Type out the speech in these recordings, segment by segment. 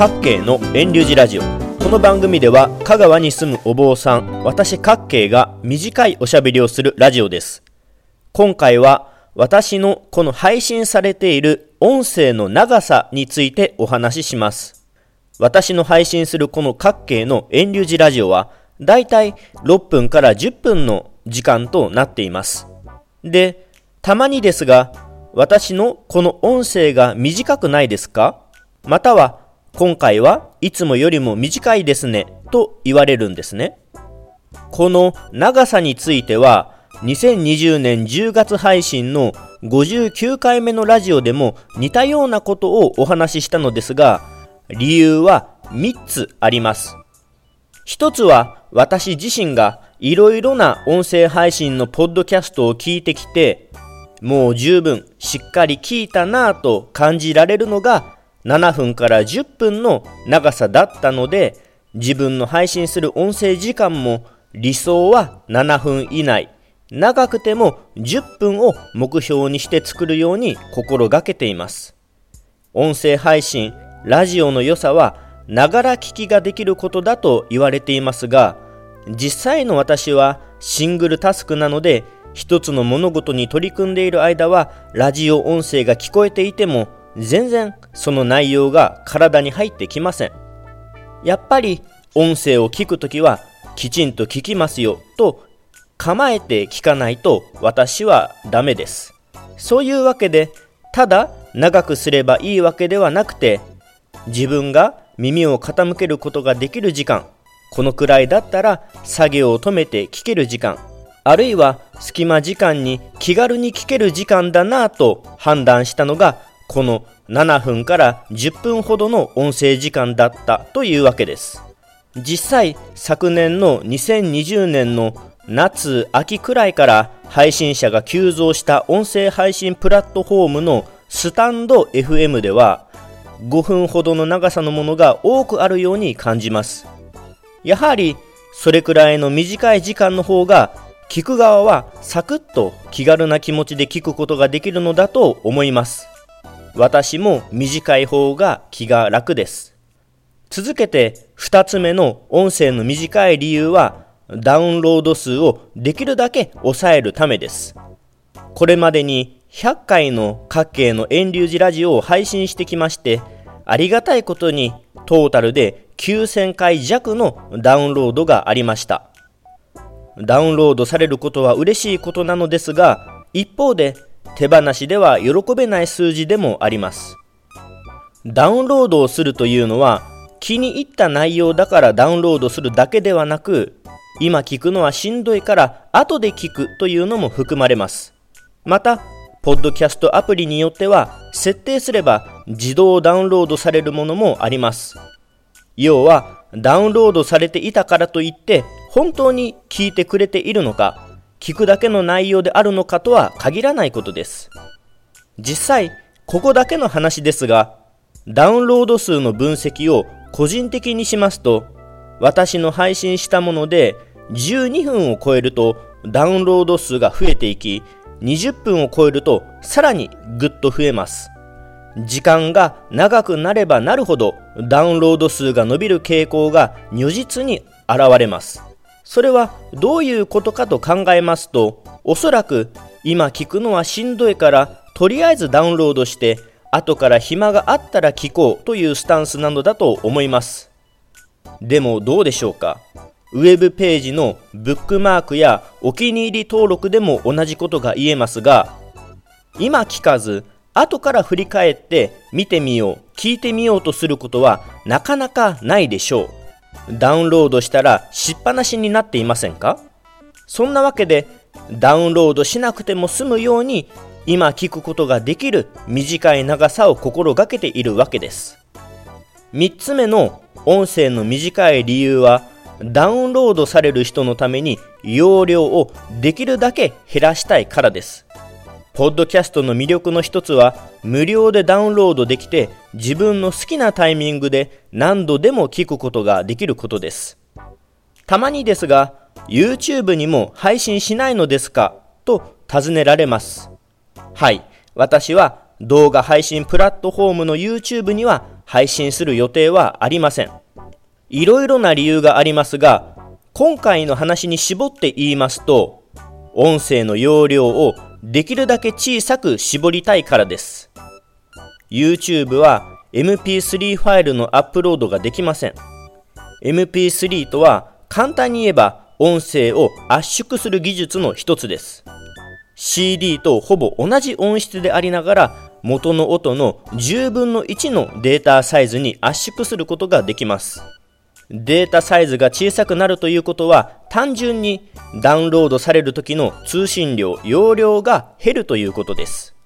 各系の遠流寺ラジオ。この番組では香川に住むお坊さん私各系が短いおしゃべりをするラジオです。今回は私のこの配信されている音声の長さについてお話しします。私の配信するこの各系の遠流寺ラジオはだいたい6分から10分の時間となっています。でたまにですが私のこの音声が短くないですか？または今回はいつもよりも短いですねと言われるんですね。この長さについては2020年10月配信の59回目のラジオでも似たようなことをお話ししたのですが理由は3つあります。1つは私自身がいろいろな音声配信のポッドキャストを聞いてきてもう十分しっかり聞いたなぁと感じられるのが7分から10分の長さだったので自分の配信する音声時間も理想は7分以内。長くても10分を目標にして作るように心がけています。音声配信ラジオの良さはながら聞きができることだと言われていますが実際の私はシングルタスクなので一つの物事に取り組んでいる間はラジオ音声が聞こえていても全然その内容が体に入ってきません。やっぱり音声を聞くときはきちんと聞きますよと構えて聞かないと私はダメです。そういうわけでただ長くすればいいわけではなくて自分が耳を傾けることができる時間このくらいだったら作業を止めて聞ける時間あるいは隙間時間に気軽に聞ける時間だなぁと判断したのがこの7分から10分ほどの音声時間だったというわけです。実際昨年の2020年の夏秋くらいから配信者が急増した音声配信プラットフォームのスタンド FM では5分ほどの長さのものが多くあるように感じます。やはりそれくらいの短い時間の方が聞く側はサクッと気軽な気持ちで聞くことができるのだと思います。私も短い方が気が楽です。続けて2つ目の音声の短い理由はダウンロード数をできるだけ抑えるためです。これまでに100回の各系の遠流寺ラジオを配信してきましてありがたいことにトータルで9000回弱のダウンロードがありました。ダウンロードされることは嬉しいことなのですが一方で手放しでは喜べない数字でもあります。ダウンロードをするというのは気に入った内容だからダウンロードするだけではなく今聞くのはしんどいから後で聞くというのも含まれます。またポッドキャストアプリによっては設定すれば自動ダウンロードされるものもあります。要はダウンロードされていたからといって本当に聞いてくれているのか聞くだけの内容であるのかとは限らないことです。実際、ここだけの話ですが、ダウンロード数の分析を個人的にしますと、私の配信したもので12分を超えるとダウンロード数が増えていき、20分を超えるとさらにぐっと増えます。時間が長くなればなるほどダウンロード数が伸びる傾向が如実に現れます。それはどういうことかと考えますとおそらく今聞くのはしんどいからとりあえずダウンロードして後から暇があったら聞こうというスタンスなのだと思います。でもどうでしょうか？ウェブページのブックマークやお気に入り登録でも同じことが言えますが今聞かず後から振り返って見てみよう聞いてみようとすることはなかなかないでしょう。ダウンロードしたらしっぱなしになっていませんか？そんなわけでダウンロードしなくても済むように今聞くことができる短い長さを心がけているわけです。3つ目の音声の短い理由はダウンロードされる人のために容量をできるだけ減らしたいからです。ポッドキャストの魅力の一つは無料でダウンロードできて自分の好きなタイミングで何度でも聞くことができることです。たまにですが YouTube にも配信しないのですか？と尋ねられます。はい。私は動画配信プラットフォームの YouTube には配信する予定はありません。いろいろな理由がありますが、今回の話に絞って言いますと、音声の容量をできるだけ小さく絞りたいからです。YouTube は MP3 ファイルのアップロードができません。MP3 とは簡単に言えば音声を圧縮する技術の一つです。CD とほぼ同じ音質でありながら元の音の10分の1のデータサイズに圧縮することができます。データサイズが小さくなるということは単純にダウンロードされる時の通信量、容量が減るということです。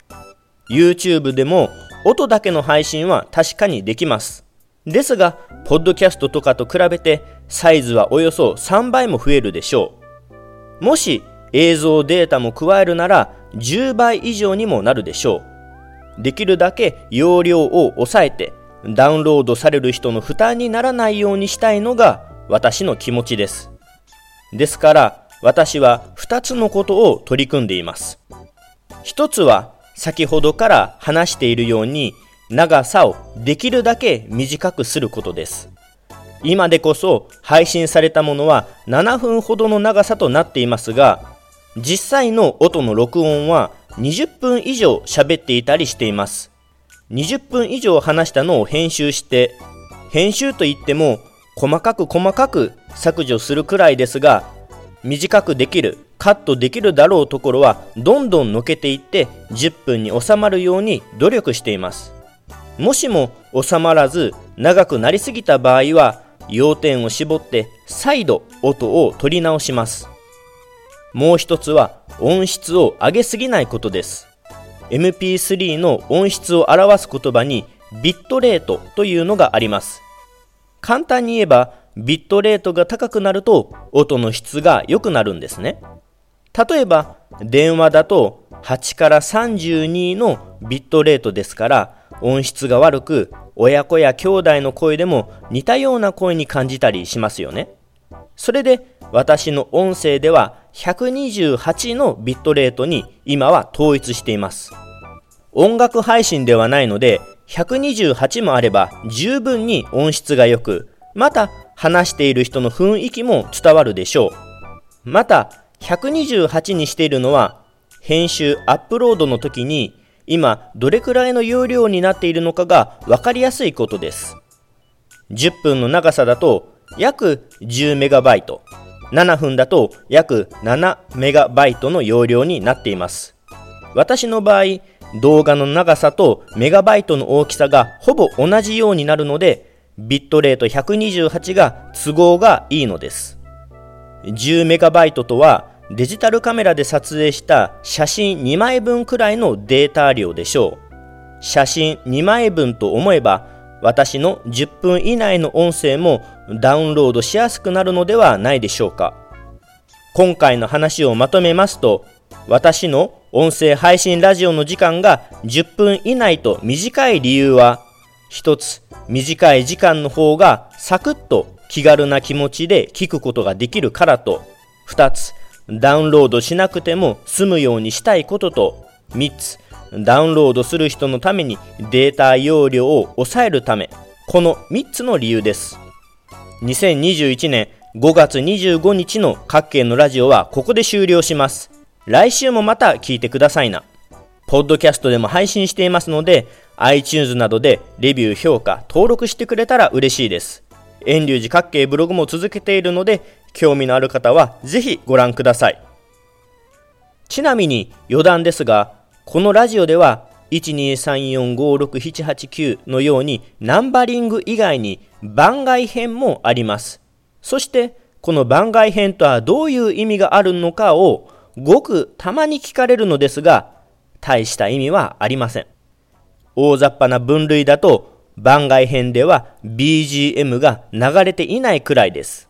YouTube でも音だけの配信は確かにできます。ですが、ポッドキャストとかと比べてサイズはおよそ3倍も増えるでしょう。もし映像データも加えるなら10倍以上にもなるでしょう。できるだけ容量を抑えてダウンロードされる人の負担にならないようにしたいのが私の気持ちです。ですから私は2つのことを取り組んでいます。1つは先ほどから話しているように長さをできるだけ短くすることです。今でこそ配信されたものは7分ほどの長さとなっていますが実際の音の録音は20分以上喋っていたりしています。20分以上話したのを編集して編集といっても細かく細かく削除するくらいですが短くできるカットできるだろうところはどんどんのけていって10分に収まるように努力しています。もしも収まらず長くなりすぎた場合は要点を絞って再度音を取り直します。もう一つは音質を上げすぎないことです。MP3 の音質を表す言葉にビットレートというのがあります。簡単に言えば、ビットレートが高くなると音の質が良くなるんですね。例えば、電話だと8から32のビットレートですから音質が悪く親子や兄弟の声でも似たような声に感じたりしますよね。それで私の音声では128のビットレートに今は統一しています。音楽配信ではないので128もあれば十分に音質が良く、また話している人の雰囲気も伝わるでしょう。また128にしているのは編集アップロードの時に今どれくらいの容量になっているのかが分かりやすいことです。10分の長さだと約10メガバイト。7分だと約7メガバイトの容量になっています。私の場合、動画の長さとメガバイトの大きさがほぼ同じようになるので、ビットレート128が都合がいいのです。10メガバイトとはデジタルカメラで撮影した写真2枚分くらいのデータ量でしょう。写真2枚分と思えば私の10分以内の音声もダウンロードしやすくなるのではないでしょうか。今回の話をまとめますと、私の音声配信ラジオの時間が10分以内と短い理由は、一つ、短い時間の方がサクッと気軽な気持ちで聞くことができるからと、二つ、ダウンロードしなくても済むようにしたいことと、三つ、ダウンロードする人のためにデータ容量を抑えるため、この3つの理由です。2021年5月25日の各県のラジオはここで終了します。来週もまた聞いてくださいな。ポッドキャストでも配信していますので、iTunes などでレビュー、評価、登録してくれたら嬉しいです。遠流寺各系ブログも続けているので、興味のある方はぜひご覧ください。ちなみに余談ですが、このラジオでは123456789のようにナンバリング以外に番外編もあります。そしてこの番外編とはどういう意味があるのかをごくたまに聞かれるのですが大した意味はありません。大雑把な分類だと番外編では BGM が流れていないくらいです。